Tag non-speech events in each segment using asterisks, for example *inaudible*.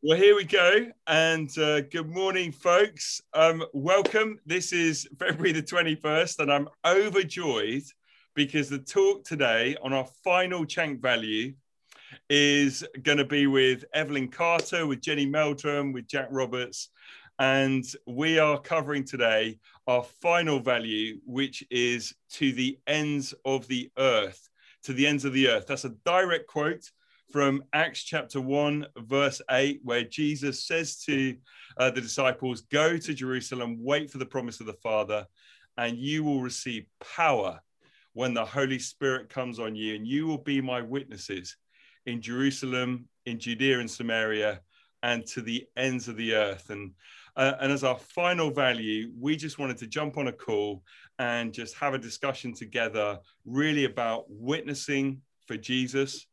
Well, here we go. And uh, good morning, folks. Um, welcome. This is *laughs* February the 21st, and I'm overjoyed because the talk today on our final Chunk value is going to be with Evelyn Carter, with Jenny Meldrum, with Jack Roberts. And we are covering today our final value, which is to the ends of the earth. To the ends of the earth. That's a direct quote from Acts chapter 1, verse 8, where Jesus says to uh, the disciples, Go to Jerusalem, wait for the promise of the Father, and you will receive power when the Holy Spirit comes on you, and you will be my witnesses in Jerusalem, in Judea and Samaria, and to the ends of the earth. And uh, and as our final value, we just wanted to jump on a call and just have a discussion together, really about witnessing for Jesus,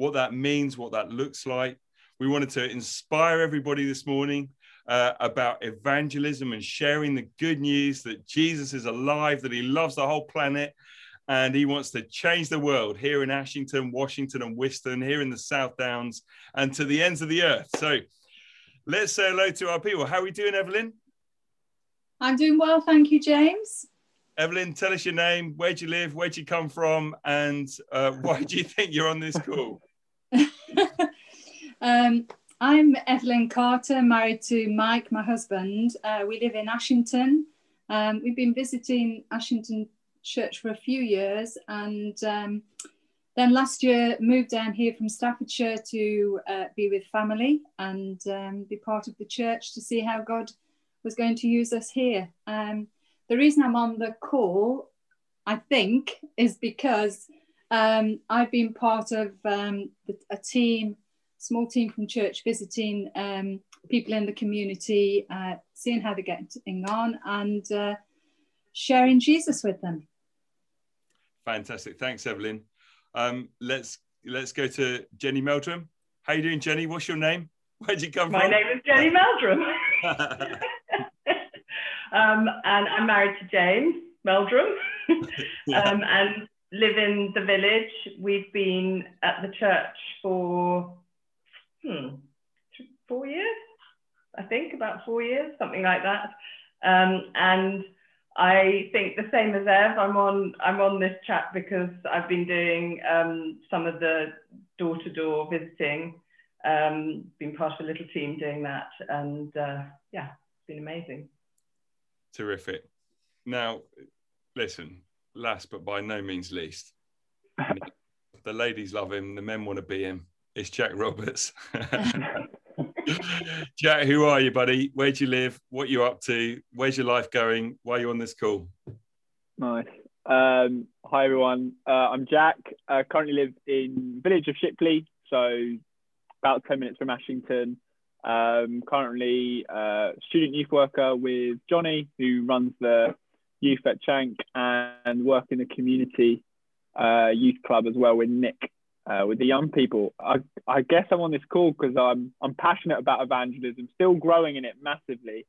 what that means, what that looks like. We wanted to inspire everybody this morning uh, about evangelism and sharing the good news that Jesus is alive, that he loves the whole planet, and he wants to change the world here in Ashington, Washington, and Wiston, here in the South Downs, and to the ends of the earth. So let's say hello to our people. How are we doing, Evelyn? I'm doing well, thank you, James. Evelyn, tell us your name, where do you live, where do you come from, and uh, *laughs* why do you think you're on this call? *laughs* um, I'm Evelyn Carter, married to Mike, my husband. Uh, we live in Ashington. Um, we've been visiting Ashington Church for a few years and um, then last year moved down here from Staffordshire to uh, be with family and um, be part of the church to see how God was going to use us here. Um, the reason I'm on the call, I think, is because um, I've been part of um, a team, small team from church, visiting um, people in the community, uh, seeing how they're getting on, and uh, sharing Jesus with them. Fantastic, thanks, Evelyn. Um, let's let's go to Jenny Meldrum. How you doing, Jenny? What's your name? *laughs* Where'd you come My from? My name is Jenny Meldrum. *laughs* *laughs* um, and I'm married to James Meldrum. um, and live in the village. We've been at the church for hmm, four years, I think, about four years, something like that. Um, and I think the same as Ev, I'm on I'm on this chat because I've been doing um, some of the door-to-door visiting, um, been part of a little team doing that, and uh, yeah, it's been amazing. Terrific. Now, listen, last but by no means least, *laughs* the ladies love him, the men want to be him. It's Jack Roberts. *laughs* *laughs* Jack, who are you, buddy? Where do you live? What you up to? Where's your life going? Why are you on this call? Nice. Um, hi everyone. Uh, I'm Jack. I currently live in village of Shipley, so about 10 minutes from Ashington. Um, currently uh, student youth worker with Johnny, who runs the youth at Chank and work in the community uh, youth club as well with Nick, uh, with the young people. I, I guess I'm on this call because I'm I'm passionate about evangelism, still growing in it massively,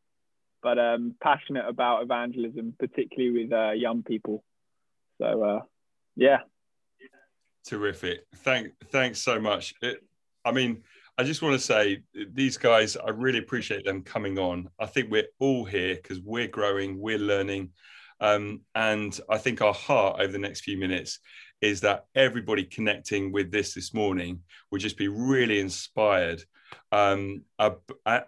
but um, passionate about evangelism, particularly with uh, young people. So uh, yeah. Terrific. Thank thanks so much. It, I mean, I just want to say these guys, I really appreciate them coming on. I think we're all here because we're growing, we're learning, um, and I think our heart over the next few minutes is that everybody connecting with this this morning will just be really inspired, um, uh,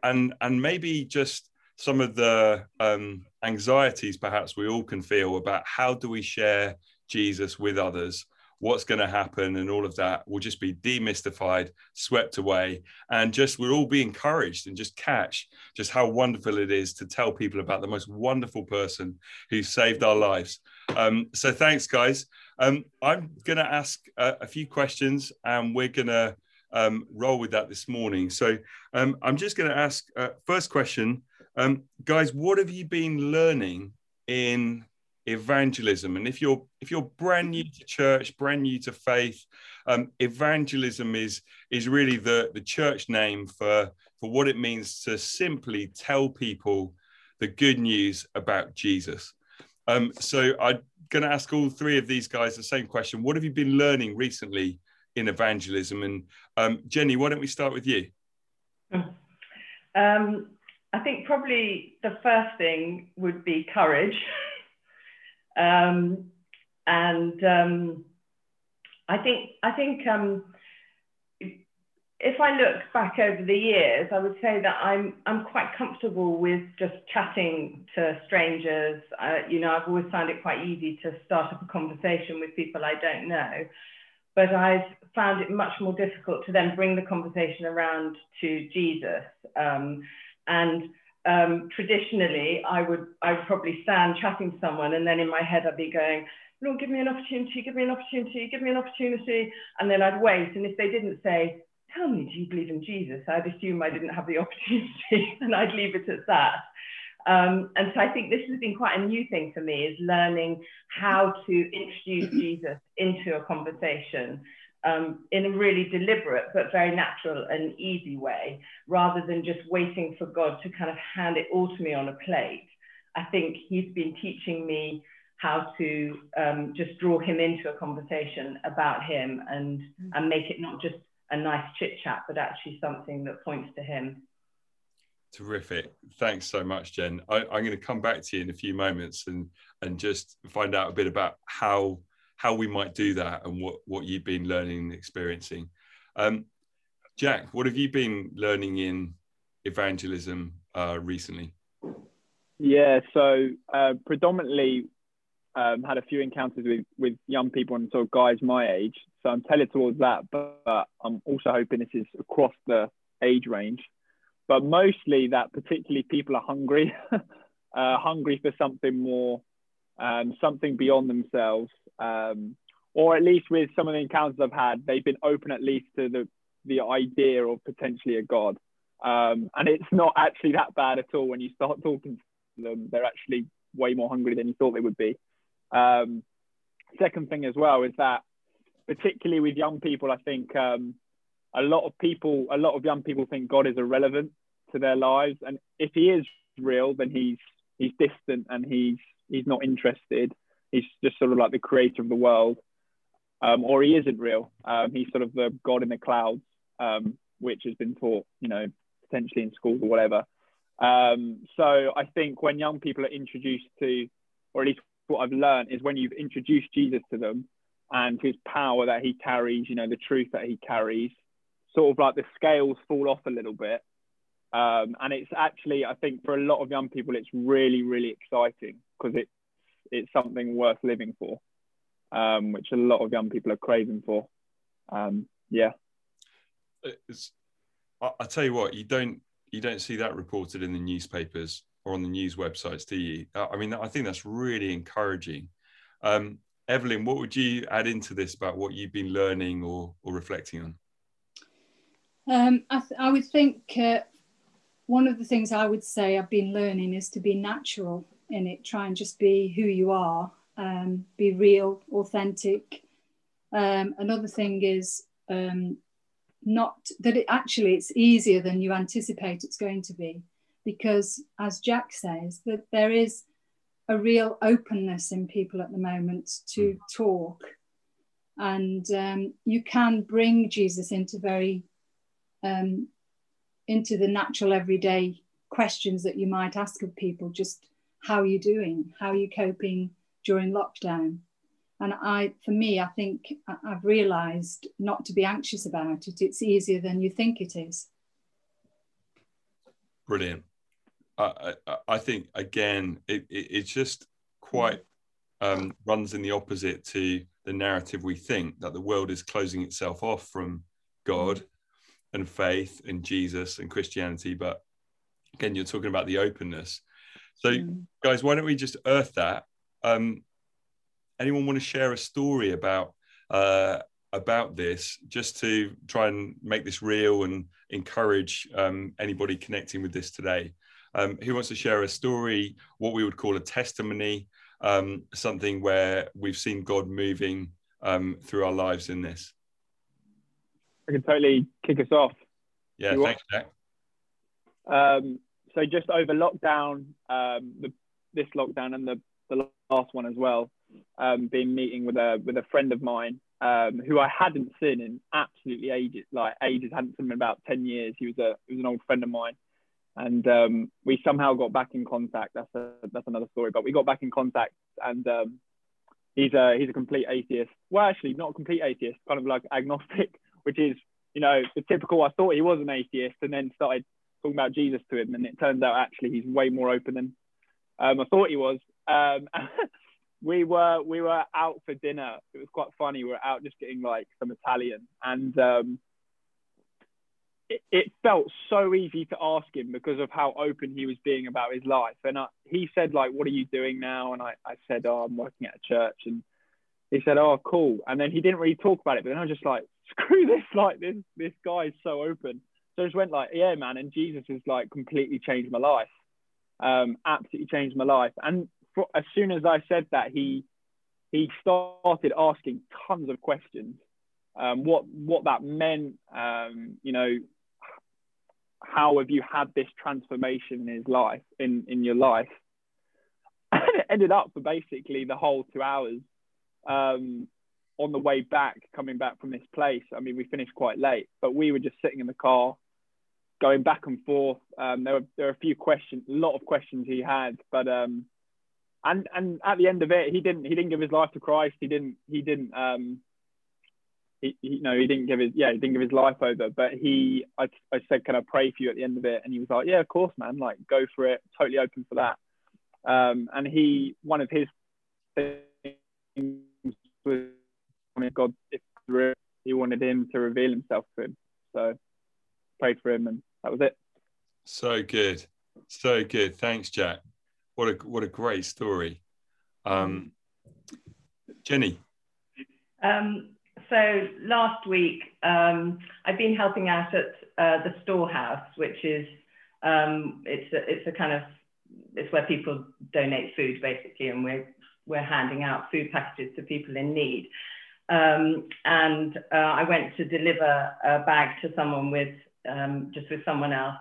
and and maybe just some of the um, anxieties perhaps we all can feel about how do we share Jesus with others what's going to happen and all of that will just be demystified, swept away, and just we'll all be encouraged and just catch just how wonderful it is to tell people about the most wonderful person who saved our lives. Um, so thanks, guys. Um, I'm going to ask a, a, few questions, and we're going to um, roll with that this morning. So um, I'm just going to ask uh, first question, um, guys. What have you been learning in evangelism. And if you're if you're brand new to church brand new to faith um, evangelism is is really the the church name for for what it means to simply tell people the good news about jesus. Um, so i'm going to ask all three of these guys the same question. What have you been learning recently in evangelism? And um, jenny why don't we start with you? Um, I think probably the first thing would be courage. *laughs* um, and um, I think I think um, if I look back over the years, I would say that I'm I'm quite comfortable with just chatting to strangers. Uh, you know, I've always found it quite easy to start up a conversation with people I don't know, but I've found it much more difficult to then bring the conversation around to Jesus. Um, and um, traditionally, I would I would probably stand chatting to someone, and then in my head I'd be going, Lord, give me an opportunity, give me an opportunity, give me an opportunity. And then I'd wait. And if they didn't say, Tell me, do you believe in Jesus? I'd assume I didn't have the *laughs* opportunity and I'd leave it at that. Um, and so I think this has been quite a new thing for me is learning how to introduce *clears throat* Jesus into a conversation um, in a really deliberate but very natural and easy way, rather than just waiting for God to kind of hand it all to me on a plate. I think He's been teaching me how to um, just draw him into a conversation about him and mm. and make it not just a nice chit chat, but actually something that points to him. Terrific. Thanks so much, Jen. I, am going to come back to you in a few moments and and just find out a bit about how how we might do that and what what you've been learning and experiencing. Um, Jack, what have you been learning in evangelism uh, recently? Yeah, so uh, predominantly um, had a few encounters with, with young people and sort of guys my age. So I'm tailored towards that, but, but I'm also hoping this is across the age range. But mostly that particularly people are hungry, *laughs* uh, hungry for something more, um, something beyond themselves. Um, or at least with some of the encounters I've had, they've been open at least to the, the idea of potentially a God. Um, and it's not actually that bad at all when you start *laughs* talking to them. They're actually way more hungry than you thought they would be. Um, second thing as well is that, particularly with young people, I think um, a lot of people, a lot of young people think God is irrelevant to their lives, and if He is real, then He's He's distant and He's He's not interested. He's just sort of like the creator of the world, um, or He isn't real. Um, he's sort of the God in the clouds, um, which has been taught, you know, potentially in schools or whatever. Um, so I think when young people are introduced to, or at least what I've learned is when you've introduced Jesus to them and his power that he carries, you know, the truth that he carries, sort of like the scales fall off a little bit. Um, and it's actually, I think, for a lot of young people, it's really, really exciting because it's it's something worth living for, um, which a lot of young people are craving for. Um, yeah. It's, I, I tell you what, you don't you don't see that reported in the newspapers or on the news websites, do you? Uh, I mean, I think that's really encouraging. Um, Evelyn, what would you add into this about what you've been learning or, or reflecting on? Um, I, th- I, would think uh, one of the things I would say I've been learning is to be natural in it, try and just be who you are, um, be real, authentic. Um, another thing is um, not that it actually it's easier than you anticipate it's going to be because, as Jack says, that there is a real openness in people at the moment to mm. talk, and um, you can bring Jesus into very um, into the natural everyday questions that you might ask of people. Just how are you doing? How are you coping during lockdown? And I, for me, I think I've realised not to be anxious about it. It's easier than you think it is. Brilliant. I, I, think again, it, it, it's just quite um, runs in the opposite to the narrative we think that the world is closing itself off from God and faith and Jesus and Christianity. But again, you're talking about the openness. So, mm. guys, why don't we just earth that? Um, anyone want to share a story about uh, about this, just to try and make this real and encourage um, anybody connecting with this today? Um, who wants to share a story, what we would call a testimony, um, something where we've seen God moving um, through our lives in this? I can totally kick us off. Yeah, thanks, Jack. Um, so just over lockdown, um, the, this lockdown and the, the last one as well, um, been meeting with a with a friend of mine um, who I hadn't seen in absolutely ages, like ages, hadn't seen him in about ten years. He was a he was an old friend of mine, and um, we somehow got back in contact. That's a, that's another story, but we got back in contact, and um, he's a he's a complete atheist. Well, actually, not a complete atheist, kind of like agnostic, which is you know the typical. I thought he was an atheist, and then started talking about Jesus to him, and it turns out actually he's way more open than um, I thought he was. Um, *laughs* we were we were out for dinner. It was quite funny. We were out just getting like some Italian, and um, it, it, felt so easy to ask him because of how open he was being about his life. And I, he said like, "What are you doing now?" And I, I said, "Oh, I'm working at a church." And he said, "Oh, cool." And then he didn't really talk about it. But then I was just like, *laughs* "Screw this! Like this this guy is so open." So I just went like, "Yeah, man." And Jesus has like completely changed my life. Um, absolutely changed my life. And for, as soon as I said that, he he started asking tons of questions. Um, what what that meant, um, you know, how have you had this transformation in his life, in in your life? And *laughs* it ended up for basically the whole two hours. Um, on the way back, coming back from this place, I mean, we finished quite late, but we were just sitting in the car, going back and forth. Um, there were there were a few questions, a lot of questions he had, but um, and and at the end of it, he didn't he didn't give his life to Christ. He didn't he didn't um, he, he no he didn't give his yeah he didn't give his life over. But he I, I said can I pray for you at the end of it, and he was like yeah of course man like go for it totally open for that. Um, and he one of his things was I mean God if he wanted him to reveal himself to him. So prayed for him, and that was it. So good, so good. Thanks, Jack what a what a great story. Um, Jenny. Um, so last week, um, I've been helping out at uh, the storehouse, which is um, it's a, it's a kind of it's where people donate food basically, and we're we're handing out food packages to people in need. Um, and uh, I went to deliver a bag to someone with um, just with someone else,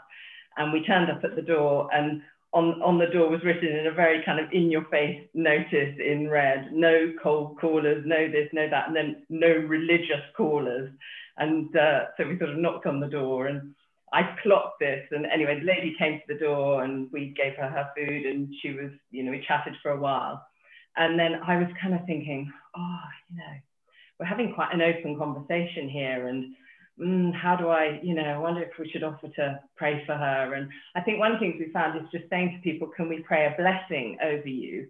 and we turned up at the door and on, on the door was written in a very kind of in your face notice in red no cold callers, no this, no that, and then no religious callers. And uh, so we sort of knocked on the door and I clocked this. And anyway, the lady came to the door and we gave her her food and she was, you know, we chatted for a while. And then I was kind of thinking, oh, you know, we're having quite an open conversation here. And mm, how do I, you know, I wonder if we should offer to pray for her. And I think one of the things we found is just saying to people, can we pray a blessing over you?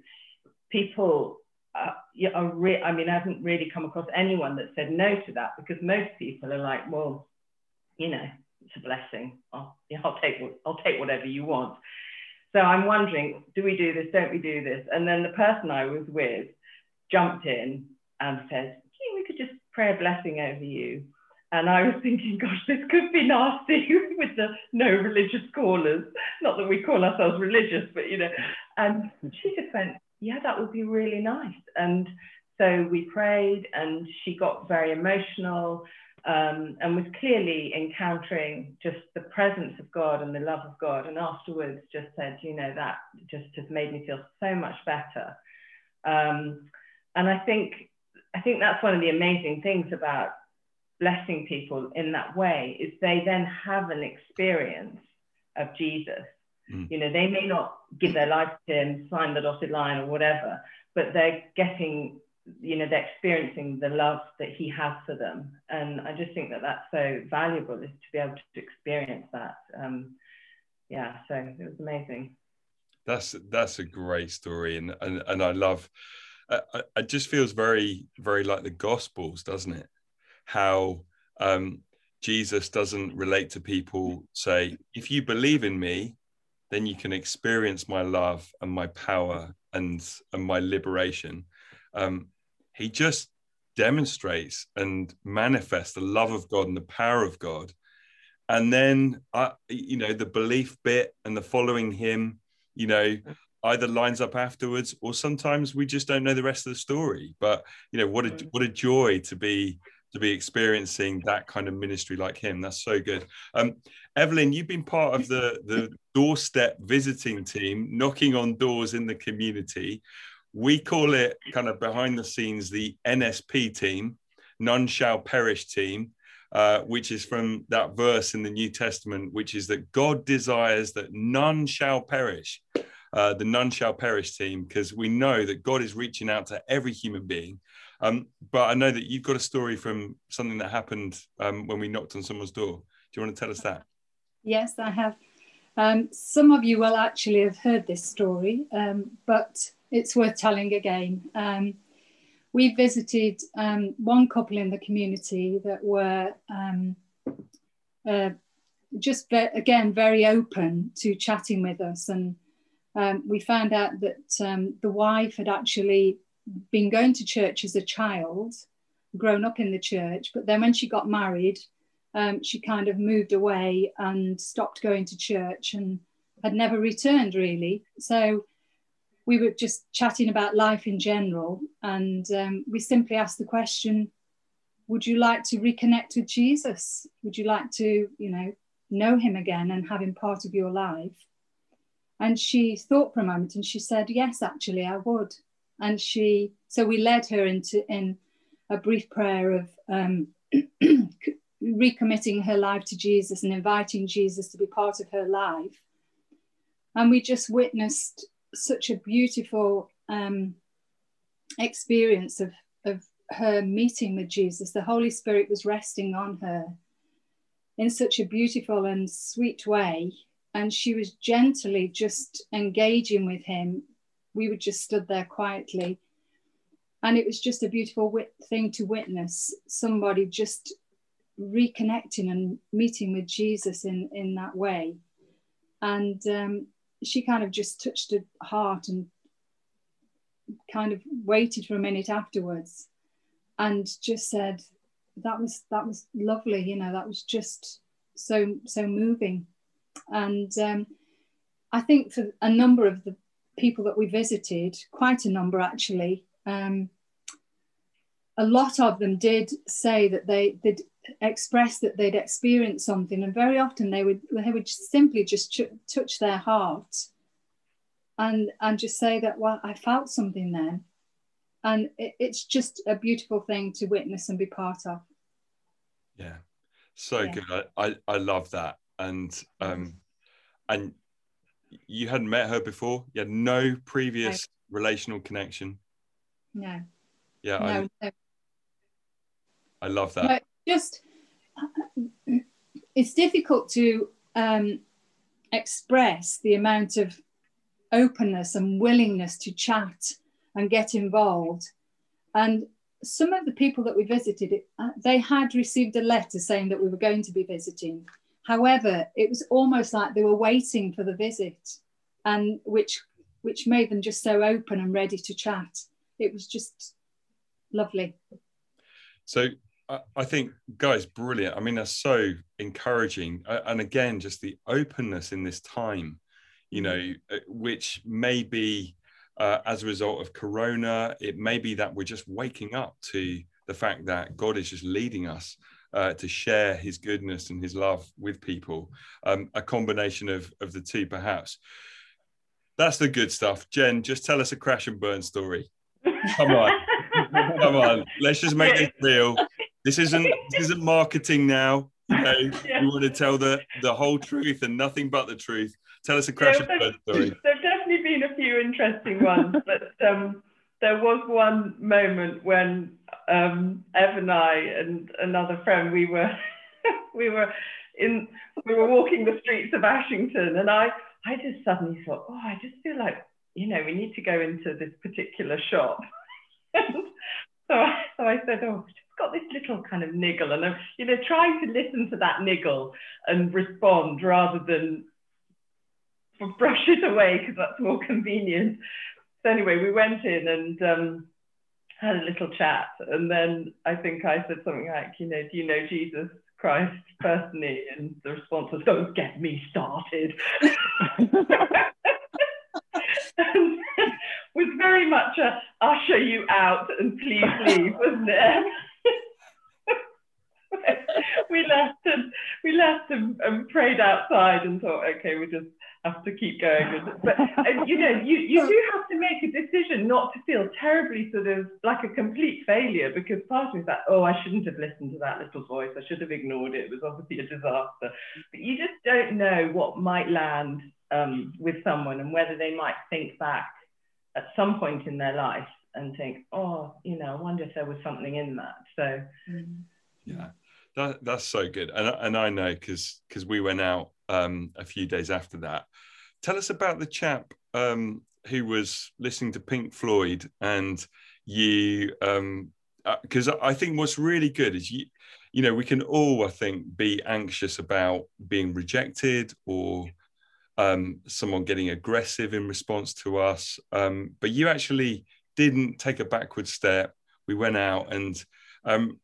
People uh, are, re- I mean, I haven't really come across anyone that said no to that because most people are like, well, you know, it's a blessing. I'll, I'll take, I'll take whatever you want. So I'm wondering, do we do this? Don't we do this? And then the person I was with jumped in and said, gee, we could just pray a blessing over you. And I was thinking, gosh, this could be nasty *laughs* with the no religious callers. Not that we call ourselves religious, but you know. And she just went, yeah, that would be really nice. And so we prayed, and she got very emotional um, and was clearly encountering just the presence of God and the love of God. And afterwards, just said, you know, that just has made me feel so much better. Um, and I think I think that's one of the amazing things about blessing people in that way is they then have an experience of Jesus. Mm. You know, they may not give their life to him, sign the dotted line or whatever, but they're getting, you know, they're experiencing the love that he has for them. And I just think that that's so valuable is to be able to experience that. Um, yeah, so it was amazing. That's that's a great story, and and, and I love. Uh, it just feels very very like the Gospels, doesn't it? how um, Jesus doesn't relate to people, say, if you believe in me, then you can experience my love and my power and, and my liberation. Um, he just demonstrates and manifests the love of God and the power of God. And then, you know, the belief bit and the following him, you know, either lines up afterwards or sometimes we just don't know the rest of the story. But, you know, what a, what a joy to be to be experiencing that kind of ministry like him. That's so good. Um, Evelyn, you've been part of the, the doorstep visiting team, knocking on doors in the community. We call it kind of behind the scenes the NSP team, None Shall Perish team. uh, which is from that verse in the New Testament, which is that God desires that none shall perish. Uh, the none shall perish team, because we know that God is reaching out to every human being. Um, but I know that you've got a story from something that happened um, when we knocked on someone's door. Do you want to tell us that? Yes, I have. Um, some of you will actually have heard this story, um, but it's worth telling again. Um, we visited um, one couple in the community that were um, uh, just again very open to chatting with us, and um, we found out that the wife had actually been going to church as a child, grown up in the church, but then when she got married, um, she kind of moved away and stopped going to church and had never returned really. So we were just chatting about life in general, and um, we simply asked the question Would you like to reconnect with Jesus? Would you like to, you know, know him again and have him part of your life? And she thought for a moment and she said, Yes, actually, I would. And she, so we led her into in a brief prayer of um, *clears throat* recommitting her life to Jesus and inviting Jesus to be part of her life. And we just witnessed such a beautiful um, experience of, of her meeting with Jesus. The Holy Spirit was resting on her in such a beautiful and sweet way. And she was gently just engaging with him. We were just stood there quietly. And it was just a beautiful wit- thing to witness somebody just reconnecting and meeting with Jesus in, in that way. And um, she kind of just touched her heart and kind of waited for a minute afterwards and just said, that was that was lovely, you know, that was just so so moving. And um, I think for a number of the people that we visited, quite a number actually, um, a lot of them did say that they did express that they'd experienced something, and very often they would they would simply just ch- touch their heart and and just say that well I felt something then, and it, it's just a beautiful thing to witness and be part of. Yeah, so yeah. good. I, I I love that, and um, and you hadn't met her before. You had no previous no. relational connection. No. Yeah, no, I, no. I love that. Just it's difficult to um, express the amount of openness and willingness to chat and get involved. And some of the people that we visited, uh, they had received a letter saying that we were going to be visiting. However, it was almost like they were waiting for the visit, and which which made them just so open and ready to chat. It was just lovely. So I think, guys, brilliant. I mean, that's so encouraging. And again, just the openness in this time, you know, mm-hmm. uh, which may be uh, as a result of Corona, it may be that we're just waking up to the fact that God is just leading us uh, to share his goodness and his love with people. Um, a combination of, of the two, perhaps. That's the good stuff. Jen, just tell us a crash and burn story. Come on. *laughs* Come on. Let's just make this real. This isn't this isn't marketing now. You *laughs* know, yeah. you want to tell the the whole truth and nothing but the truth. Tell us a crash yeah, and story. *laughs* There've definitely been a few interesting ones, *laughs* but um, there was one moment when um, Ev and I and another friend we were we were in we were walking the streets of Ashington, and I I just suddenly thought, oh, I just feel like you know we need to go into this particular shop. so, I, so I said, oh, got this little kind of niggle, and I'm, you know, trying to listen to that niggle and respond rather than brush it away because that's more convenient. So anyway, we went in and um, had a little chat, and then I think I said something like, you know, do you know Jesus Christ personally? And the response was, don't get me started. *laughs* *laughs* was very much a usher you out and please leave, wasn't it? *laughs* we left and we left and, and, prayed outside and thought, okay, we just have to keep going. But and, you know, you, you do have to make a decision not to feel terribly sort of like a complete failure because part of me is like, oh, I shouldn't have listened to that little voice. I should have ignored it. It was obviously a disaster. But you just don't know what might land um, with someone and whether they might think back at some point in their life and think, oh, you know, I wonder if there was something in that. So, yeah, that, that's so good. And, and I know because because we went out um, a few days after that. Tell us about the chap um, who was listening to Pink Floyd and you, because um, uh, I think what's really good is you, you know, we can all, I think, be anxious about being rejected or um, someone getting aggressive in response to us. Um, but you actually didn't take a backward step. We went out and um,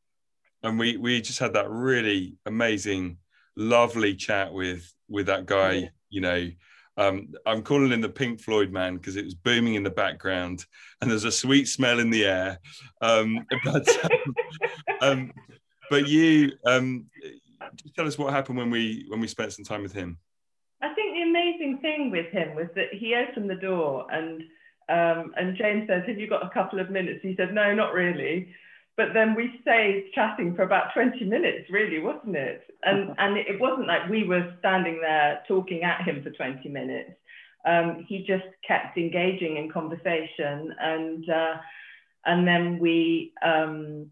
and we we just had that really amazing, lovely chat with with that guy. Yeah. You know, um, I'm calling him the Pink Floyd man because it was booming in the background and there's a sweet smell in the air. Um, *laughs* but um, um, but you um, just tell us what happened when we when we spent some time with him. I think the amazing thing with him was that he opened the door and um, and James says, "Have you got a couple of minutes?" He said, "No, not really." But then we stayed chatting for about 20 minutes, really, wasn't it? And *laughs* and it wasn't like we were standing there talking at him for 20 minutes. Um, he just kept engaging in conversation, and uh, and then we, um,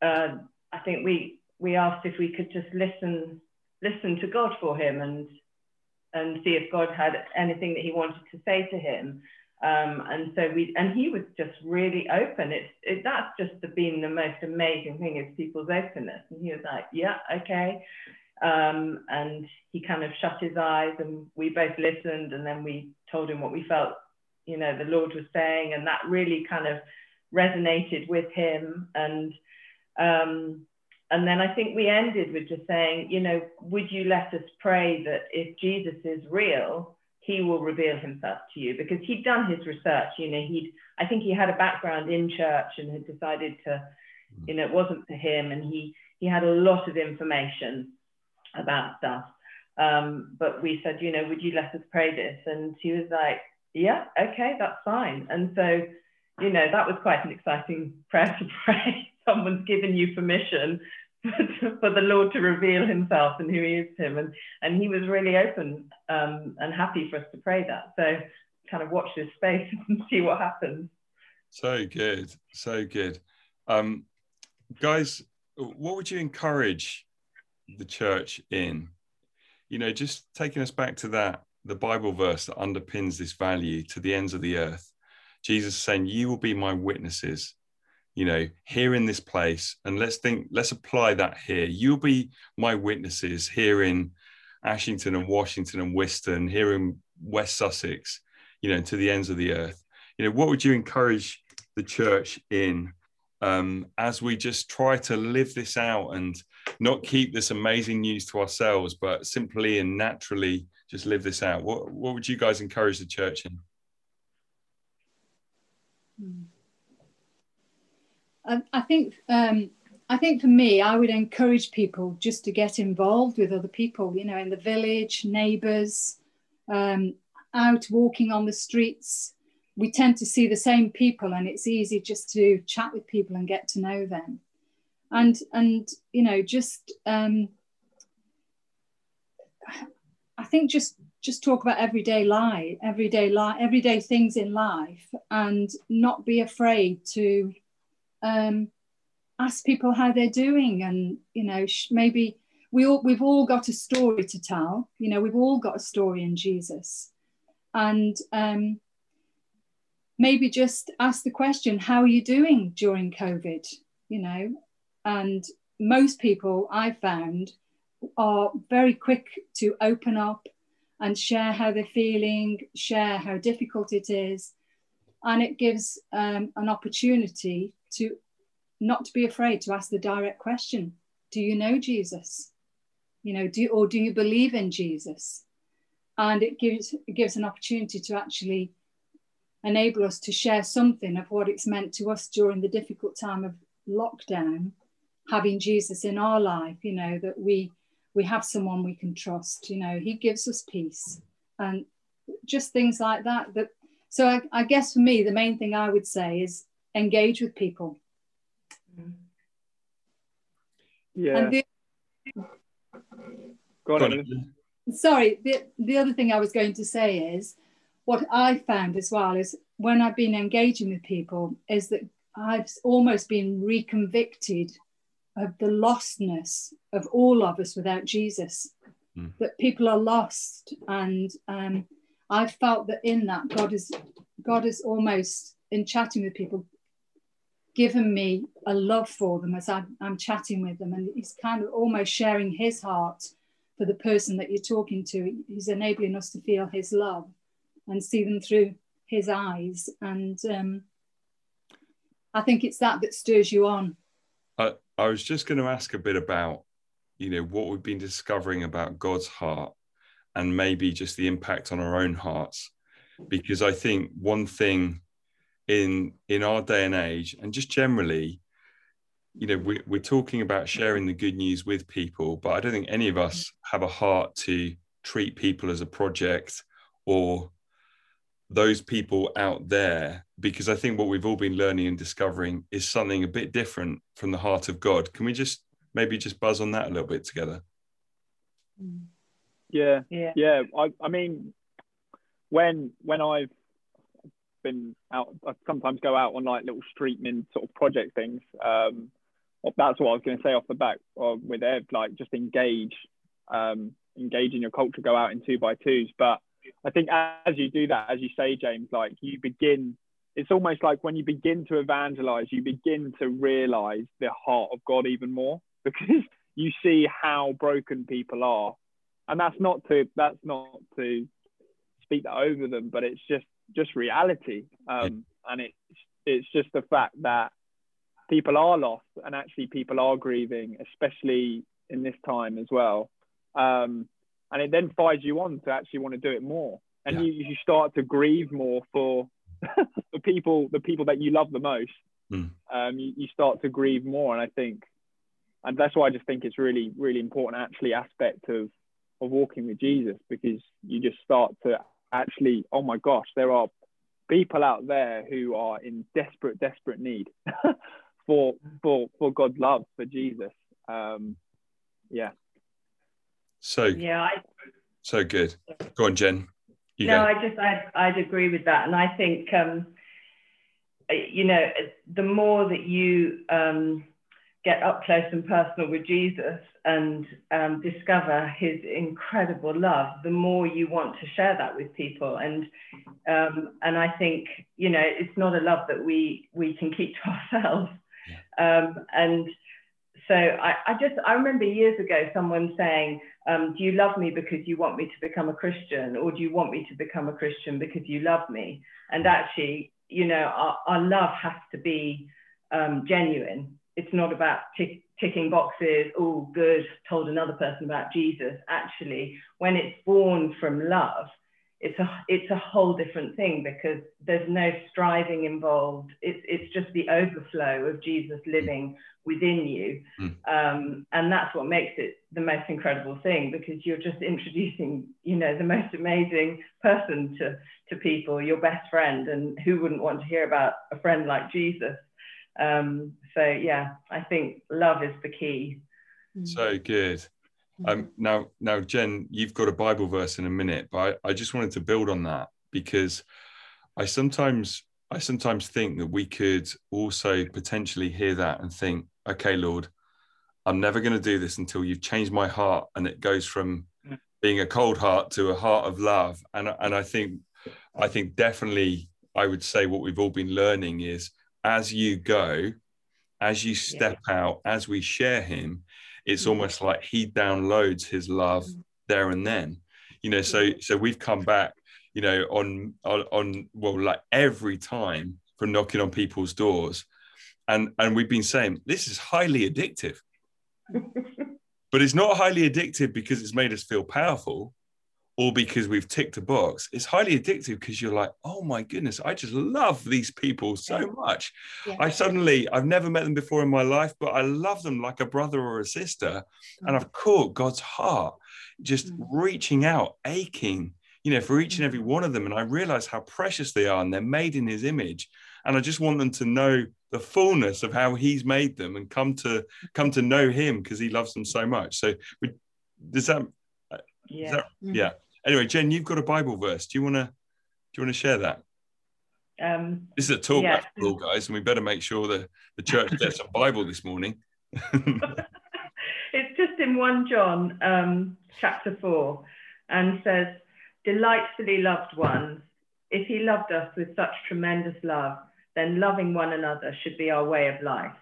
uh, I think we we asked if we could just listen listen to God for him and and see if God had anything that he wanted to say to him. Um, and so we, and he was just really open. It's, it, that's just the, been the most amazing thing is people's openness. And he was like, yeah, okay. Um, and he kind of shut his eyes and we both listened and then we told him what we felt, you know, the Lord was saying. And that really kind of resonated with him. And, um, and then I think we ended with just saying, you know, would you let us pray that if Jesus is real, he will reveal himself to you because he'd done his research. You know, he'd, I think he had a background in church and had decided to, you know, it wasn't for him. And he, he had a lot of information about stuff. Um, but we said, you know, would you let us pray this? And he was like, yeah, okay, that's fine. And so, you know, that was quite an exciting prayer to *laughs* pray. Someone's given you permission *laughs* for the Lord to reveal himself and who he is to him. And, and he was really open um, and happy for us to pray that. So kind of watch this space *laughs* and see what happens. So good. So good. Um, guys, what would you encourage the church in? You know, just taking us back to that, the Bible verse that underpins this value to the ends of the earth. Jesus saying, You will be my witnesses you know, here in this place, and let's think, let's apply that here. You'll be my witnesses here in Ashington and Washington and Wiston, here in West Sussex, you know, to the ends of the earth. You know, what would you encourage the church in um, as we just try to live this out and not keep this amazing news to ourselves, but simply and naturally just live this out? What, what would you guys encourage the church in? Mm. I, think um, I think for me, I would encourage people just to get involved with other people. You know, in the village, neighbours, um, out walking on the streets. We tend to see the same people, and it's easy just to chat with people and get to know them. And and you know, just um, I think just just talk about everyday life, everyday life, everyday things in life, and not be afraid to um, ask people how they're doing and you know maybe we all we've all got a story to tell. You know we've all got a story in jesus. And um, maybe just ask the question how are you doing during covid? You know and most people i've found are very quick to open up and share how they're feeling share how difficult it is. And it gives um, an opportunity to not to be afraid to ask the direct question do you know jesus you know do or do you believe in jesus and it gives it gives an opportunity to actually enable us to share something of what it's meant to us during the difficult time of lockdown having jesus in our life you know that we we have someone we can trust. You know, He gives us peace and just things like that. That so I, I guess for me, the main thing I would say is engage with people. Yeah. And the, Go on, Go on, sorry, the, the other thing I was going to say is what I found as well is when I've been engaging with people is that I've almost been reconvicted of the lostness of all of us without Jesus. Mm. That people are lost, and um, I've felt that in that God is God is almost in chatting with people, given me a love for them as I'm, I'm chatting with them, and He's kind of almost sharing His heart for the person that you're talking to. He's enabling us to feel His love and see them through His eyes, and um, I think it's that that stirs you on. I, I was just going to ask a bit about, you know, what we've been discovering about God's heart and maybe just the impact on our own hearts. Because I think one thing in in our day and age, and just generally, you know, we, we're talking about sharing the good news with people, but I don't think any of us have a heart to treat people as a project or those people out there because I think what we've all been learning and discovering is something a bit different from the heart of God. Can we just maybe just buzz on that a little bit together? Yeah. Yeah. Yeah. I, I mean, when when I've been out, I sometimes go out on like little streetman sort of project things. Um, that's what I was going to say off the back uh, with Ev, like just engage, um, engage in your culture, go out in two by twos. But I think as you do that, as you say, James, like you begin, it's almost like when you begin to evangelize, you begin to realize the heart of God even more *laughs* because you see how broken people are. And that's not to, that's not to speak that over them, but it's just, just reality. Um, and it's, it's just the fact that people are lost and actually people are grieving, especially in this time as well. Um, and it then fires you on to actually want to do it more and Yeah. you, you start to grieve more for *laughs* the people the people that you love the most Mm. um, you, you start to grieve more and i think and that's why i just think it's really really important actually aspect of of walking with jesus because you just start to actually oh my gosh there are people out there who are in desperate desperate need *laughs* for for for god's love for jesus um yeah So Yeah, I, so good. Go on, Jen. You no, go. I just I'd, I'd agree with that, and I think um, you know the more that you um, get up close and personal with Jesus and um, discover His incredible love, the more you want to share that with people, and um, and I think you know it's not a love that we we can keep to *laughs* ourselves, um, and so I, I just I remember years ago someone saying um, do you love me because you want me to become a Christian, or do you want me to become a Christian because you love me? And actually, you know, our, our love has to be um, genuine. It's not about tick, ticking boxes. Oh, good, told another person about Jesus. Actually, when it's born from love, it's a it's a whole different thing because there's no striving involved. It's it's just the overflow of Jesus living within you, Mm. um, and that's what makes it the most incredible thing because you're just introducing you know the most amazing person to to people, your best friend, and who wouldn't want to hear about a friend like Jesus? Um, so yeah, I think love is the key. So good. Um, now, now, Jen, you've got a Bible verse in a minute, but I, I just wanted to build on that because I sometimes, I sometimes think that we could also potentially hear that and think, okay, Lord, I'm never going to do this until you've changed my heart, and it goes from Mm. being a cold heart to a heart of love. And and I think, I think definitely, I would say what we've all been learning is as you go, as you step out, as we share Him, it's Mhm. almost like he downloads his love Mhm. there and then you know so so we've come back you know on on, on well like every time from knocking on people's doors and and we've been saying this is highly addictive *laughs* but it's not highly addictive because it's made us feel powerful or because we've ticked a box, it's highly addictive because you're like, oh my goodness, I just love these people so much. Yeah. I suddenly, I've never met them before in my life, but I love them like a brother or a sister. And I've caught God's heart just mm. reaching out, aching, you know, for each and every mm. one of them. And I realize how precious they are and they're made in his image. And I just want them to know the fullness of how he's made them and come to come to know him because he loves them so much. So does that yeah. That, mm. yeah anyway, Jen, you've got a Bible verse. Do you want to do you want to share that? Um, this is a talk yeah. all, guys, and we better make sure that the church gets a Bible this morning. *laughs* it's just in 1 John um, chapter 4 and says, Delightfully loved ones, if he loved us with such tremendous love, then loving one another should be our way of life.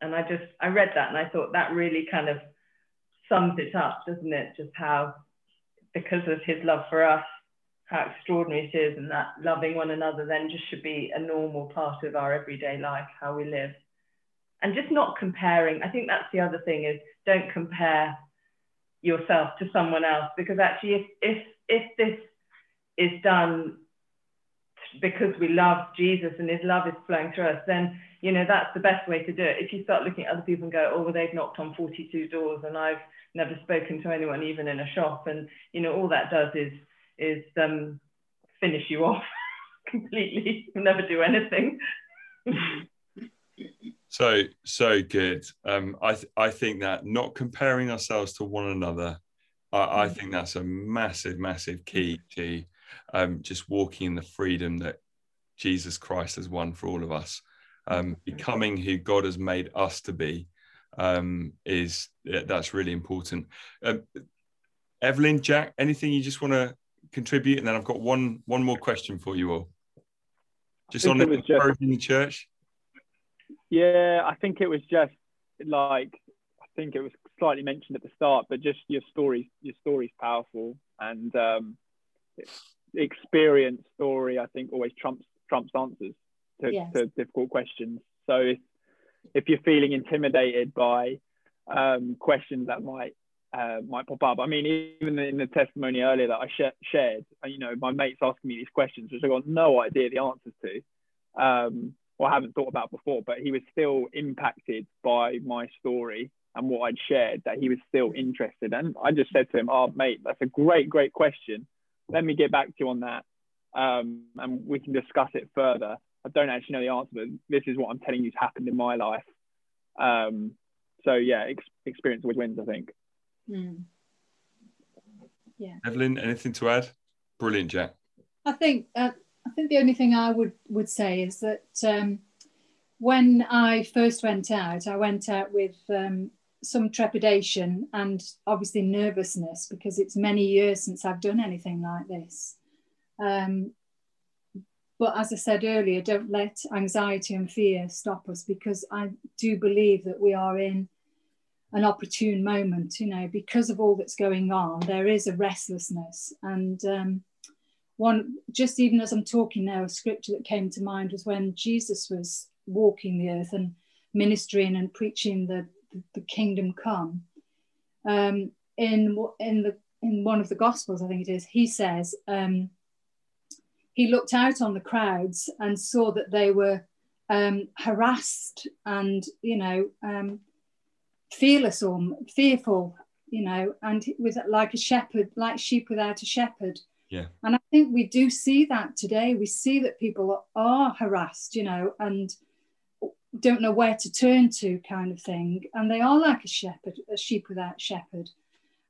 And I just, I read that and I thought that really kind of sums it up, doesn't it? Just how because of his love for us, how extraordinary it is, and that loving one another then just should be a normal part of our everyday life, how we live. And just not comparing. I think that's the other thing is don't compare yourself to someone else because actually if if if this is done because we love Jesus and his love is flowing through us, then you know that's the best way to do it. If you start looking at other people and go, oh well, they've knocked on 42 doors and I've never spoken to anyone, even in a shop. And, you know, all that does is, is um, finish you off *laughs* completely. you never do anything. *laughs* so, so good. Um, I, th- I think that not comparing ourselves to one another, I, I mm. think that's a massive, massive key to um, just walking in the freedom that Jesus Christ has won for all of us. Um, becoming who God has made us to be um, is that's really important. Um, Evelyn, Jack, anything you just want to contribute? And then I've got one one more question for you all. Just on the just, in the church. Yeah, I think it was just like I think it was slightly mentioned at the start, but just your story, your story's powerful, and um, experience story I think always trumps trumps answers to, yes. to difficult questions. So it's if you're feeling intimidated by um, questions that might uh, might pop up. I mean, even in the testimony earlier that I sh- shared, uh, you know, my mates asking me these questions, which I got no idea the answers to, um, or haven't thought about before. But he was still impacted by my story and what I'd shared. That he was still interested, and I just said to him, "Oh, mate, that's a great, great question. Let me get back to you on that, um, and we can discuss it further." I don't actually know the answer, but this is what I'm telling you has happened in my life. Um, so yeah, ex- experience always wins, I think. Mm. Yeah. Evelyn, anything to add? Brilliant, Jack. I think uh, I think the only thing I would would say is that um, when I first went out, I went out with um, some trepidation and obviously nervousness because it's many years since I've done anything like this. Um, but as I said earlier, don't let anxiety and fear stop us because I do believe that we are in an opportune moment, you know, because of all that's going on, there is a restlessness. And um, one, just even as I'm talking now, a scripture that came to mind was when Jesus was walking the earth and ministering and preaching the, the, the kingdom come. Um, in, in, the, in one of the Gospels, I think it is, he says, um, he looked out on the crowds and saw that they were um, harassed and, you know, um, fearless or fearful, you know, and with like a shepherd, like sheep without a shepherd. Yeah. And I think we do see that today. We see that people are harassed, you know, and don't know where to turn to, kind of thing. And they are like a shepherd, a sheep without shepherd.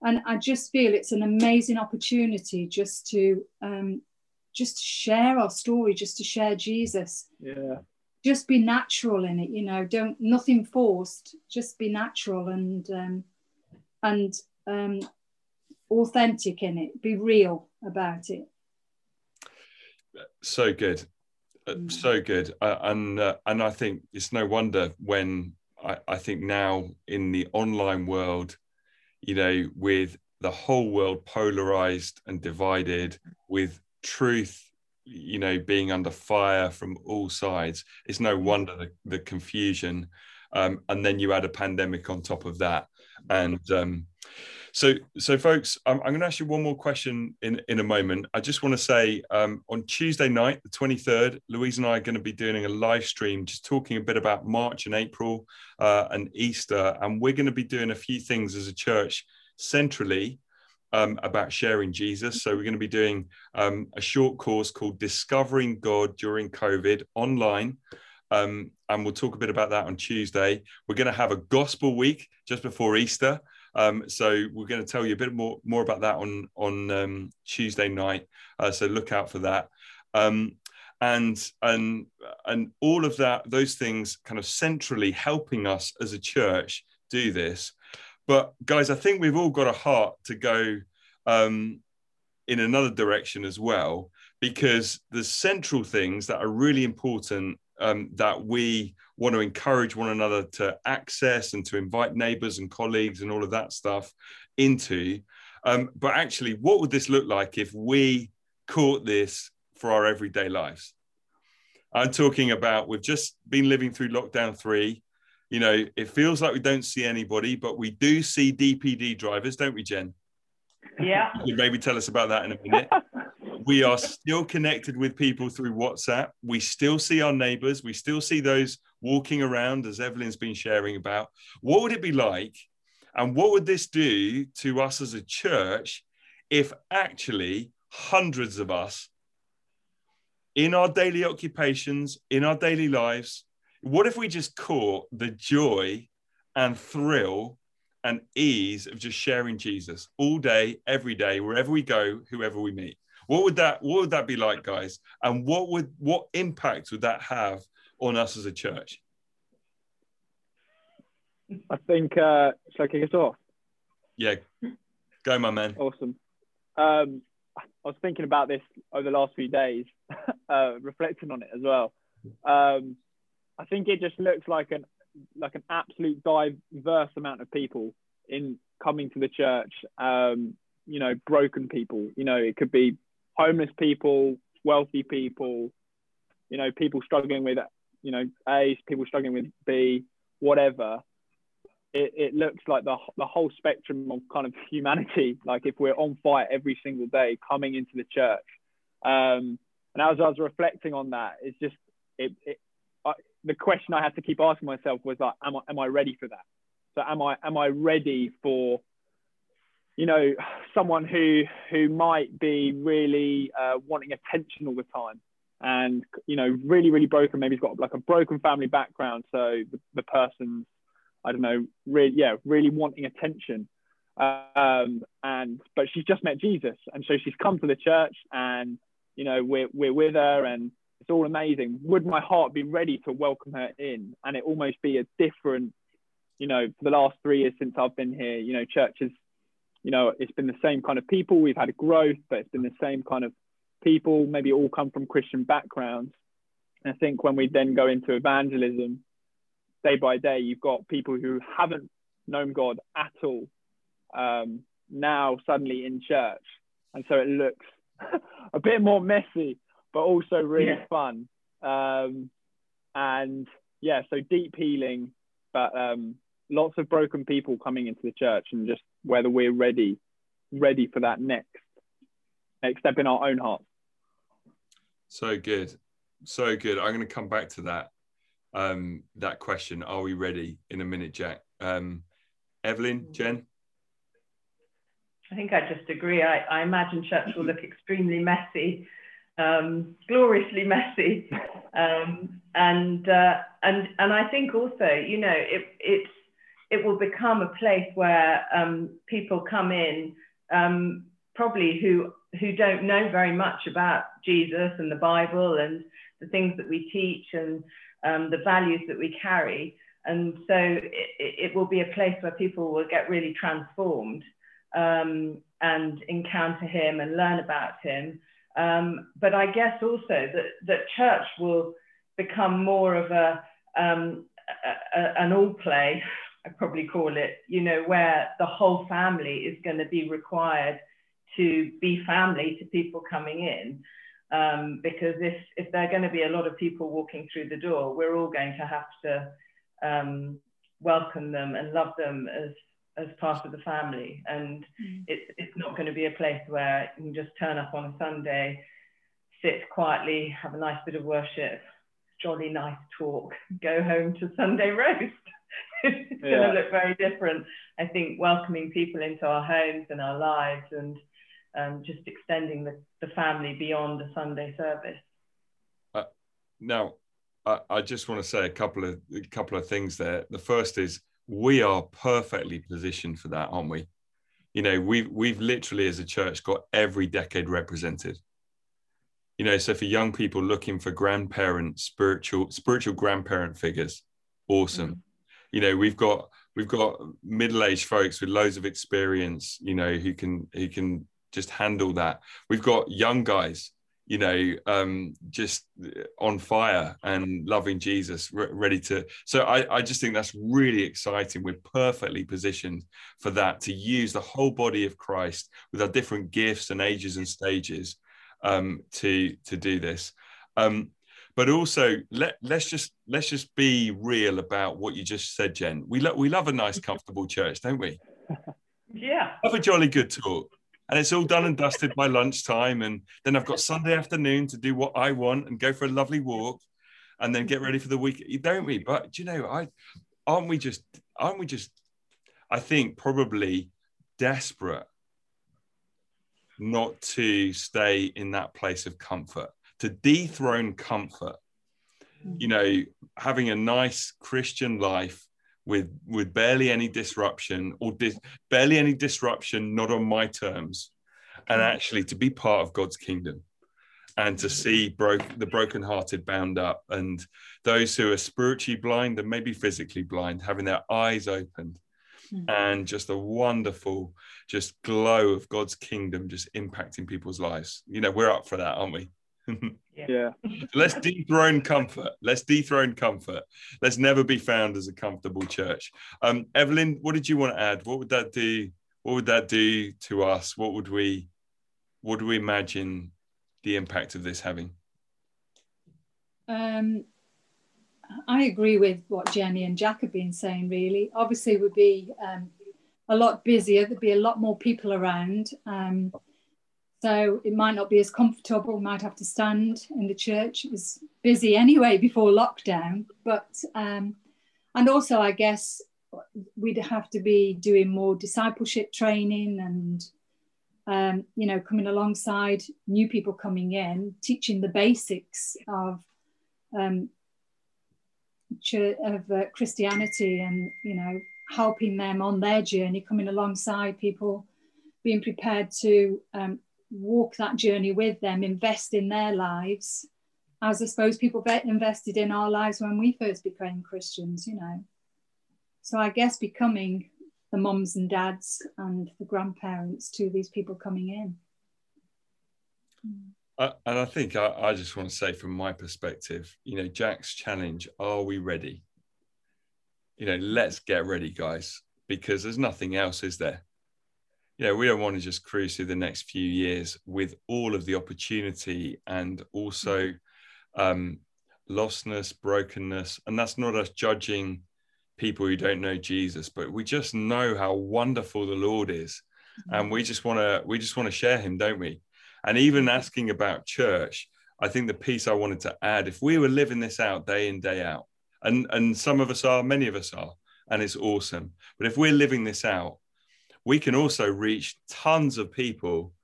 And I just feel it's an amazing opportunity just to um, just to share our story, just to share Jesus. Yeah. Just be natural in it, you know. Don't nothing forced. Just be natural and um, and um, authentic in it. Be real about it. So good, uh, mm. so good, uh, and uh, and I think it's no wonder when I, I think now in the online world, you know, with the whole world polarized and divided, with truth you know being under fire from all sides it's no wonder the, the confusion um, and then you add a pandemic on top of that and um, So, so folks, I'm, I'm going to ask you one more question in, in a moment. I just want to say um, on Tuesday night, the 23rd, Louise and I are going to be doing a live stream just talking a bit about March and April uh, and Easter. And we're going to be doing a few things as a church centrally um, about sharing Jesus. So, we're going to be doing um, a short course called Discovering God During COVID online. Um, and we'll talk a bit about that on Tuesday. We're going to have a gospel week just before Easter. Um, so we're going to tell you a bit more more about that on on um, Tuesday night. Uh, so look out for that. Um, and and and all of that, those things, kind of centrally helping us as a church do this. But guys, I think we've all got a heart to go um, in another direction as well, because the central things that are really important um, that we want to encourage one another to access and to invite neighbors and colleagues and all of that stuff into. Um, but actually, what would this look like if we caught this for our everyday lives? I'm talking about we've just been living through lockdown three. You know, it feels like we don't see anybody, but we do see DPD drivers, don't we, Jen? Yeah. *laughs* You maybe tell us about that in a minute. we are still connected with people through WhatsApp. We still see our neighbors. We still see those walking around, as Evelyn's been sharing about. What would it be like? And what would this do to us as a church if actually hundreds of us in our daily occupations, in our daily lives, what if we just caught the joy and thrill and ease of just sharing Jesus all day, every day, wherever we go, whoever we meet? What would that what would that be like, guys? And what would what impact would that have on us as a church? I think uh shall I kick us off? Yeah. Go, my man. Awesome. Um, I was thinking about this over the last few days, *laughs* uh, reflecting on it as well. Um, I think it just looks like an like an absolute diverse amount of people in coming to the church. Um, you know, broken people. You know, it could be homeless people, wealthy people, you know, people struggling with, you know, A, people struggling with B, whatever. It, it looks like the, the whole spectrum of kind of humanity, like if we're on fire every single day coming into the church. Um, and as I was reflecting on that, it's just, it, it the question I had to keep asking myself was like, am I, am I ready for that? So am I, am I ready for you know, someone who who might be really uh, wanting attention all the time, and you know, really really broken. Maybe he's got like a broken family background, so the, the person's I don't know, really yeah, really wanting attention. Um, and but she's just met Jesus, and so she's come to the church, and you know, we're we're with her, and it's all amazing. Would my heart be ready to welcome her in, and it almost be a different, you know, for the last three years since I've been here, you know, churches you know, it's been the same kind of people. We've had growth, but it's been the same kind of people, maybe all come from Christian backgrounds. And I think when we then go into evangelism, day by day, you've got people who haven't known God at all um, now suddenly in church. And so it looks *laughs* a bit more messy, but also really yeah. fun. Um, and yeah, so deep healing, but um, lots of broken people coming into the church and just whether we're ready ready for that next next step in our own hearts. so good so good i'm going to come back to that um that question are we ready in a minute jack um evelyn jen i think i just agree i, I imagine church will look extremely messy um, gloriously messy um, and uh, and and I think also you know it, it's it will become a place where um, people come in um, probably who who don't know very much about Jesus and the Bible and the things that we teach and um, the values that we carry. And so it, it, will be a place where people will get really transformed um, and encounter him and learn about him. Um, but I guess also that, that church will become more of a, um, a, a an all play I probably call it, you know, where the whole family is going to be required to be family to people coming in. Um, because if, if there are going to be a lot of people walking through the door, we're all going to have to um, welcome them and love them as, as part of the family. And Mm. it's, it's not going to be a place where you can just turn up on a Sunday, sit quietly, have a nice bit of worship, jolly nice talk, go home to Sunday *laughs* roast. it's Yeah. going to look very different. I think welcoming people into our homes and our lives and um, just extending the, the family beyond a Sunday service. Now, I, I just want to say a couple of a couple of things there. The first is we are perfectly positioned for that, aren't we? You know, we've we've literally as a church got every decade represented. You know, so for young people looking for grandparents spiritual, spiritual grandparent figures, awesome. Mm-hmm. You know, we've got we've got middle-aged folks with loads of experience, you know, who can who can just handle that. We've got young guys you know, um, just on fire and loving Jesus, re- ready to. So I, I just think that's really exciting. We're perfectly positioned for that to use the whole body of Christ with our different gifts and ages and stages um, to to do this. Um, but also let let's just let's just be real about what you just said, Jen. We love we love a nice, *laughs* comfortable church, don't we? Yeah. Have a jolly good talk and it's all done and dusted by lunchtime. And then i've got sunday afternoon to do what i want and go for a lovely walk and then get ready for the week. Don't we? But you know i aren't we just aren't we just i think probably desperate not to stay in that place of comfort to dethrone comfort you know having a nice christian life with with barely any disruption or dis- barely any disruption not on my terms. And actually to be part of god's kingdom and to see broke the brokenhearted bound up and those who are spiritually blind and maybe physically blind having their eyes opened Mm. and just a wonderful just glow of god's kingdom just impacting people's lives. You know we're up for that aren't we Yeah. let's dethrone comfort. Let's dethrone comfort. Let's never be found as a comfortable church. Um, Evelyn, what did you want to add? What would that do? What would that do to us? What would we, what do we imagine the impact of this having? Um, I agree with what Jenny and Jack have been saying, really. Obviously, it would be um, a lot busier, there'd be a lot more people around. Um, so it might not be as comfortable, might have to stand in the church. It was busy anyway before lockdown. But, um, and also, I guess we'd have to be doing more discipleship training and um, you know, coming alongside new people coming in, teaching the basics of um, church, of uh, Christianity, and you know, helping them on their journey, coming alongside people, being prepared to um, walk that journey with them, invest in their lives, as I suppose people ve- invested in our lives when we first became Christians. You know, so I guess becoming the moms and dads and the grandparents to these people coming in. And I think I, I just want to say, from my perspective, you know, Jack's challenge: Are we ready? You know, let's get ready, guys, because there's nothing else, is there? Know, we don't want to just cruise through the next few years with all of the opportunity and also mm-hmm. um, lostness, brokenness, and that's not us judging people who don't know Jesus, but we just know how wonderful the Lord is, mm-hmm. and we just want to we just want to share Him, don't we? And even mm-hmm. asking about church, I think the piece I wanted to add, if we were living this out day in, day out, and, and some of us are, many of us are, and it's awesome. But if we're living this out, we can also reach tons of people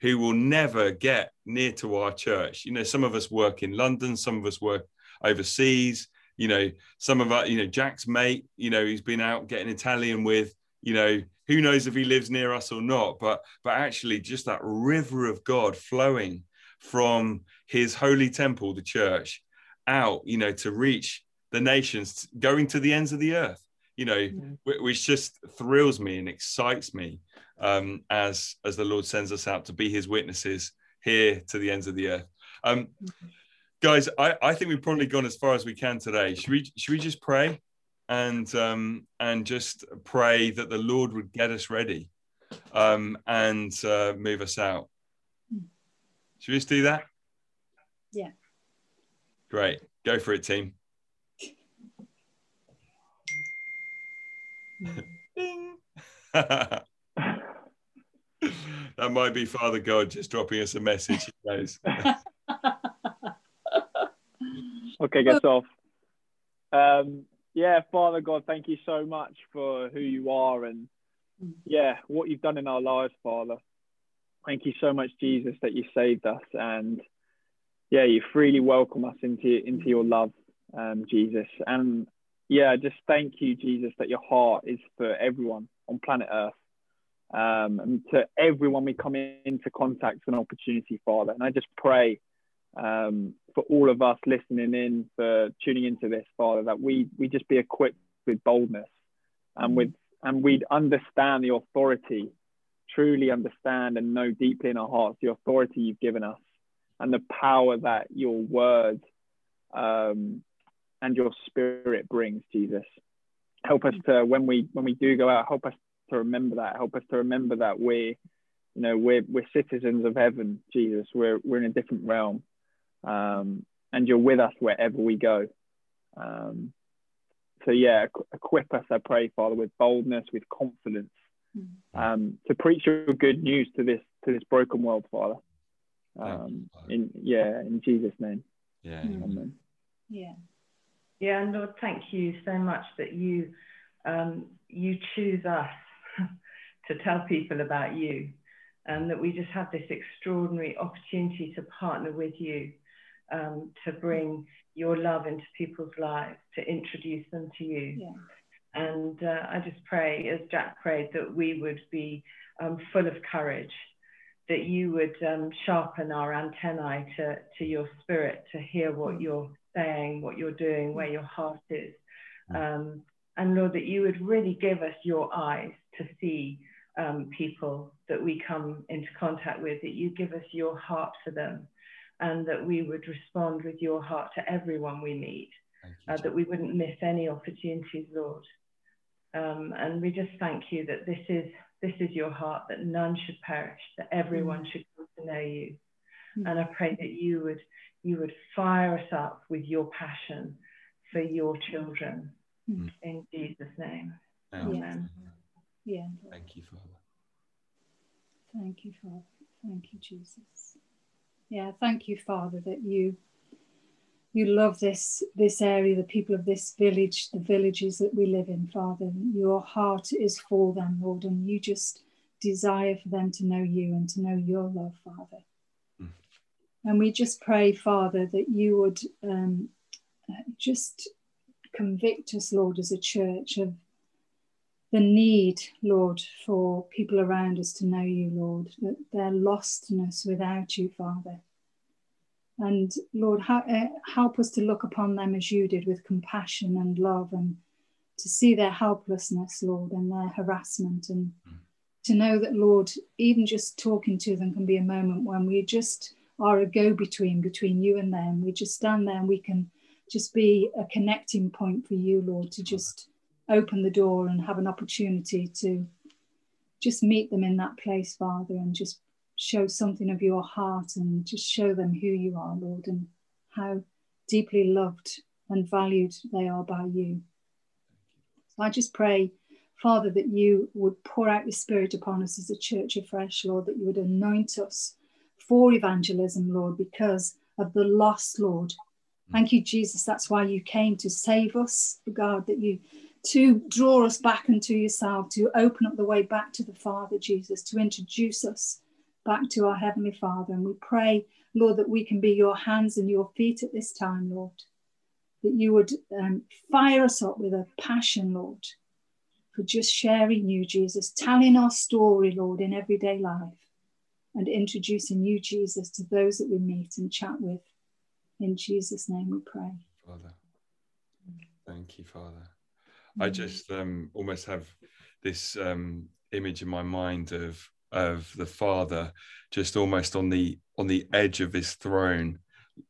who will never get near to our church. You know, some of us work in London, some of us work overseas. You know, some of our, you know, Jack's mate, you know, he's been out getting Italian with, you know, who knows if he lives near us or not but but actually just that river of god flowing from his holy temple the church out you know to reach the nations going to the ends of the earth you know which just thrills me and excites me um, as as the lord sends us out to be his witnesses here to the ends of the earth um, guys I, I think we've probably gone as far as we can today should we should we just pray and um, and just pray that the Lord would get us ready um, and uh, move us out. Should we just do that? Yeah. Great. Go for it, team. Ding. *laughs* that might be Father God just dropping us a message. Who *laughs* okay, gets off. Um, yeah, Father God, thank you so much for who you are and yeah, what you've done in our lives, Father. Thank you so much, Jesus, that you saved us and yeah, you freely welcome us into into your love, um, Jesus. And yeah, just thank you, Jesus, that your heart is for everyone on planet Earth. Um, and to everyone we come into contact with an opportunity, Father. And I just pray um, for all of us listening in, for tuning into this, Father, that we we just be equipped with boldness and with and we'd understand the authority, truly understand and know deeply in our hearts the authority you've given us and the power that your word um, and your spirit brings, Jesus. Help us to when we when we do go out, help us to remember that. Help us to remember that we're, you know, we're we're citizens of heaven, Jesus. We're we're in a different realm, um, and you're with us wherever we go. Um, so yeah, equip us, I pray, Father, with boldness, with confidence, mm. um, to preach your good news to this to this broken world, Father. Um, in yeah, in Jesus' name. Yeah. Amen. Yeah. Yeah, and Lord, thank you so much that you um, you choose us *laughs* to tell people about you, and that we just have this extraordinary opportunity to partner with you um, to bring your love into people's lives, to introduce them to you. Yeah. And uh, I just pray, as Jack prayed, that we would be um, full of courage that you would um, sharpen our antennae to, to your spirit to hear what mm. you're saying, what you're doing, where your heart is. Mm. Um, and Lord, that you would really give us your eyes to see um, people that we come into contact with, that you give us your heart for them, and that we would respond with your heart to everyone we meet, uh, that we wouldn't miss any opportunities, Lord. Um, and we just thank you that this is this is your heart, that none should perish, that everyone mm. should come to know you. Mm. And I pray that you would you would fire us up with your passion for your children. Mm. In Jesus' name. Amen. Yeah. Thank you, Father. Thank you, Father. Thank you, Jesus. Yeah, thank you, Father, that you you love this this area, the people of this village, the villages that we live in, Father. Your heart is for them, Lord, and you just desire for them to know you and to know your love, Father. And we just pray, Father, that you would um, just convict us, Lord, as a church of the need, Lord, for people around us to know you, Lord, that their lostness without you, Father. And Lord, uh, help us to look upon them as you did with compassion and love and to see their helplessness, Lord, and their harassment. And mm. to know that, Lord, even just talking to them can be a moment when we just are a go between, between you and them. We just stand there and we can just be a connecting point for you, Lord, to just open the door and have an opportunity to just meet them in that place, Father, and just show something of your heart and just show them who you are, Lord, and how deeply loved and valued they are by you. So I just pray, Father, that you would pour out your spirit upon us as a church afresh, Lord, that you would anoint us for evangelism, Lord, because of the lost, Lord. Thank you, Jesus. That's why you came to save us, God, that you to draw us back unto yourself, to open up the way back to the Father, Jesus, to introduce us back to our Heavenly Father. And we pray, Lord, that we can be your hands and your feet at this time, Lord. That you would um, fire us up with a passion, Lord, for just sharing you, Jesus, telling our story, Lord, in everyday life and introducing you, Jesus, to those that we meet and chat with. In Jesus' name we pray. Father. Thank you, Father. I just um, almost have this um, image in my mind of of the Father, just almost on the on the edge of his throne,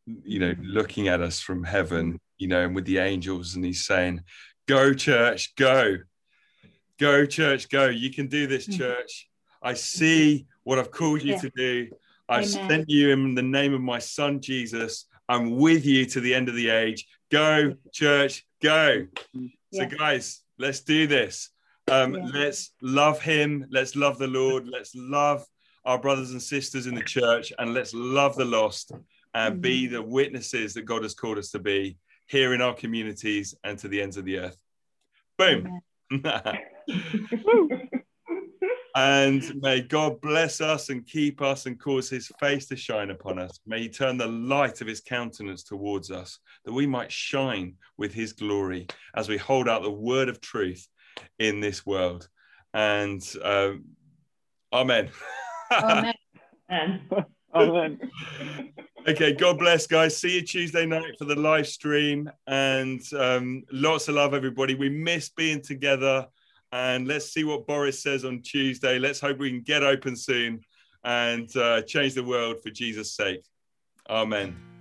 you know, looking at us from heaven, you know, and with the angels, and he's saying, Go, church, go. Go, church, go. You can do this, mm. church. I see what I've called you yeah. to do. I've Amen. sent you in the name of my son Jesus. I'm with you to the end of the age. Go, church, go. Yeah. So, guys, let's do this. Um, Yeah. Let's love Him. Let's love the Lord. Let's love our brothers and sisters in the church, and let's love the lost and be the witnesses that God has called us to be here in our communities and to the ends of the earth. Boom. *laughs* *laughs* and may God bless us and keep us and cause his face to shine upon us. May he turn the light of his countenance towards us, that we might shine with his glory as we hold out the word of truth in this world. And um, amen. Amen. *laughs* *laughs* Amen. okay, God bless, guys. See you Tuesday night for the live stream. And um, lots of love, everybody. We miss being together. And let's see what Boris says on Tuesday. Let's hope we can get open soon and uh, change the world for Jesus' sake. Amen.